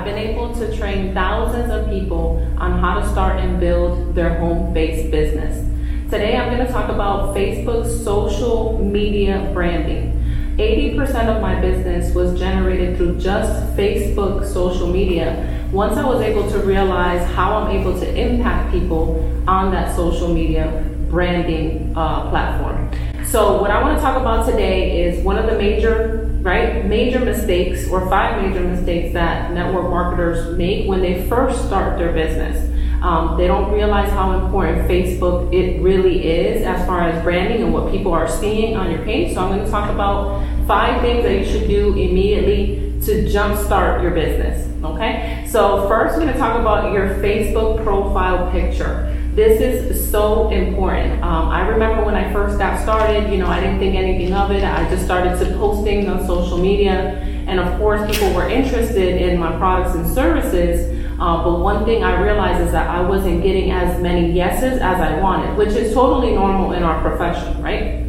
have been able to train thousands of people on how to start and build their home based business. Today, I'm going to talk about Facebook social media branding. 80% of my business was generated through just Facebook social media. Once I was able to realize how I'm able to impact people on that social media branding uh, platform. So, what I want to talk about today is one of the major right? Major mistakes or five major mistakes that network marketers make when they first start their business. Um, they don't realize how important Facebook it really is as far as branding and what people are seeing on your page. So I'm going to talk about five things that you should do immediately to jumpstart your business. Okay. So first, we're going to talk about your Facebook profile picture. This is so important. Um, I remember when I first got started, you know, I didn't think anything of it. I just started to post things on social media. And of course, people were interested in my products and services. Uh, but one thing I realized is that I wasn't getting as many yeses as I wanted, which is totally normal in our profession, right?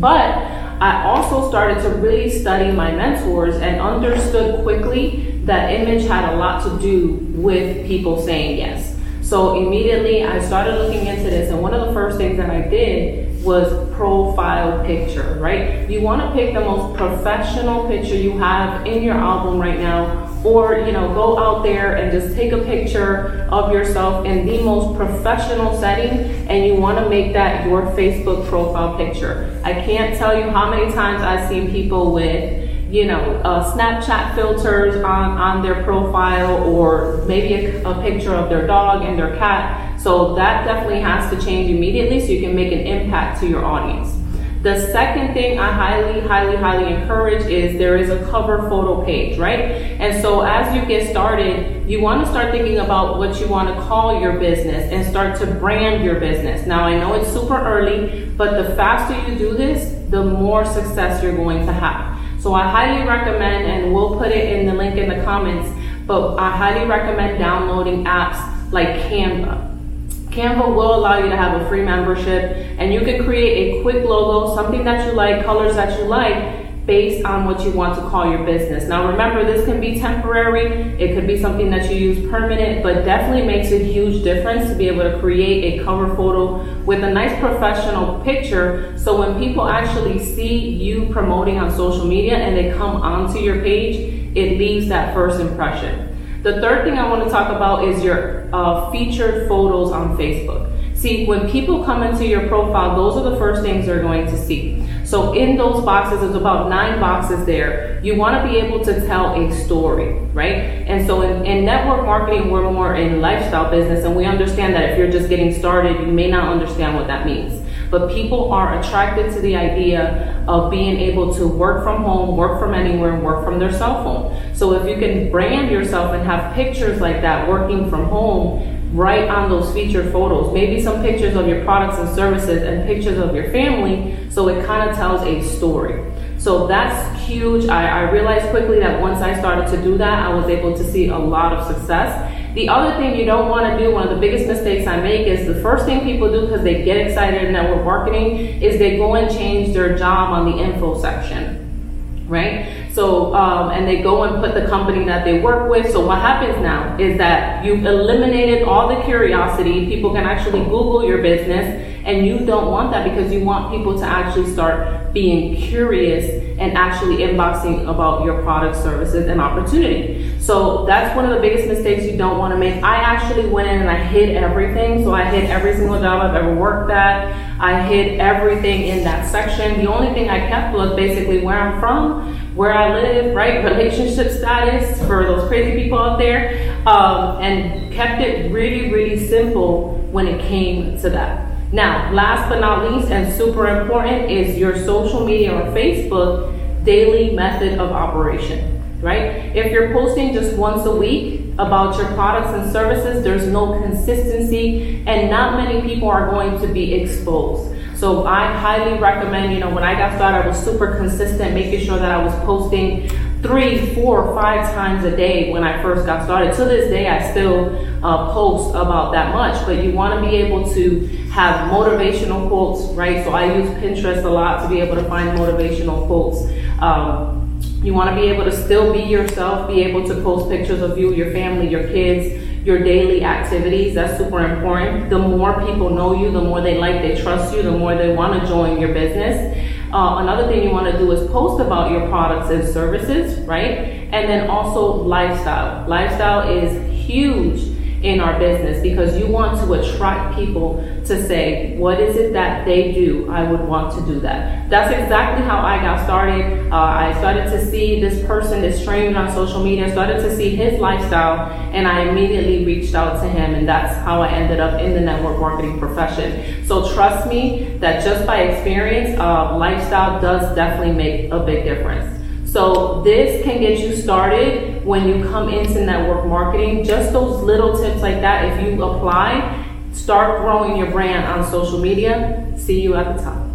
But I also started to really study my mentors and understood quickly that image had a lot to do with people saying yes. So immediately I started looking into this, and one of the first things that I did was profile picture, right? You want to pick the most professional picture you have in your album right now, or you know, go out there and just take a picture of yourself in the most professional setting, and you want to make that your Facebook profile picture. I can't tell you how many times I've seen people with you know, uh, Snapchat filters on, on their profile or maybe a, a, picture of their dog and their cat. So that definitely has to change immediately so you can make an impact to your audience. The second thing I highly, highly, highly encourage is there is a cover photo page, right? And so as you get started, you want to start thinking about what you want to call your business and start to brand your business. Now, I know it's super early, but the faster you do this, the more success you're going to have. So I highly recommend, and we'll put it in the link in the comments, but I highly recommend downloading apps like Canva. Canva will allow you to have a free membership and you can create a quick logo, something that you like, colors that you like, based on what you want to call your business. Now remember, this can be temporary, it could be something that you use permanent, but definitely makes a huge difference to be able to create a cover photo with a nice professional picture. So when people actually see you promoting on social media and they come onto your page, it leaves that first impression. The third thing I want to talk about is your uh, featured photos on Facebook. See, when people come into your profile, those are the first things they're going to see. So in those boxes, there's about nine boxes there. You want to be able to tell a story, right? And so in, in network marketing, we're more in lifestyle business, and we understand that if you're just getting started, you may not understand what that means. But people are attracted to the idea of being able to work from home, work from anywhere, and work from their cell phone. So if you can brand yourself and have pictures like that working from home, right on those featured photos. Maybe some pictures of your products and services and pictures of your family so it kind of tells a story. So that's huge. I, I, realized quickly that once I started to do that, I was able to see a lot of success. The other thing you don't want to do, one of the biggest mistakes I make is the first thing people do because they get excited in network marketing is they go and change their job on the info section right? So, um, and they go and put the company that they work with. So, what happens now is that you've eliminated all the curiosity. People can actually Google your business, and you don't want that because you want people to actually start being curious and actually inboxing about your product, services, and opportunity. So, that's one of the biggest mistakes you don't want to make. I actually went in and I hid everything. So, I hid every single job I've ever worked at. I hid everything in that section. The only thing I kept was basically where I'm from, where I live, right? Relationship status for those crazy people out there, um, and kept it really, really simple when it came to that. Now, last but not least, and super important, is your social media or Facebook daily method of operation right? If you're posting just once a week about your products and services, there's no consistency and not many people are going to be exposed. So I highly recommend, you know, when I got started, I was super consistent, making sure that I was posting three, four, five times a day when I first got started. To this day, I still uh, post about that much, but you want to be able to have motivational quotes, right? So I use Pinterest a lot to be able to find motivational quotes. Um, You want to be able to still be yourself, be able to post pictures of you, your family, your kids, your daily activities. That's super important. The more people know you, the more they like, they trust you, the more they want to join your business. Uh, another thing you want to do is post about your products and services, right? And then also lifestyle. Lifestyle is huge in our business because you want to attract people to say, what is it that they do? I would want to do that. That's exactly how I got started. Uh, I started to see this person, this stranger on social media, started to see his lifestyle, and I immediately reached out to him, and that's how I ended up in the network marketing profession. So trust me that just by experience, uh, lifestyle does definitely make a big difference. So this can get you started when you come into network marketing. Just those little tips like that, if you apply, start growing your brand on social media. See you at the top.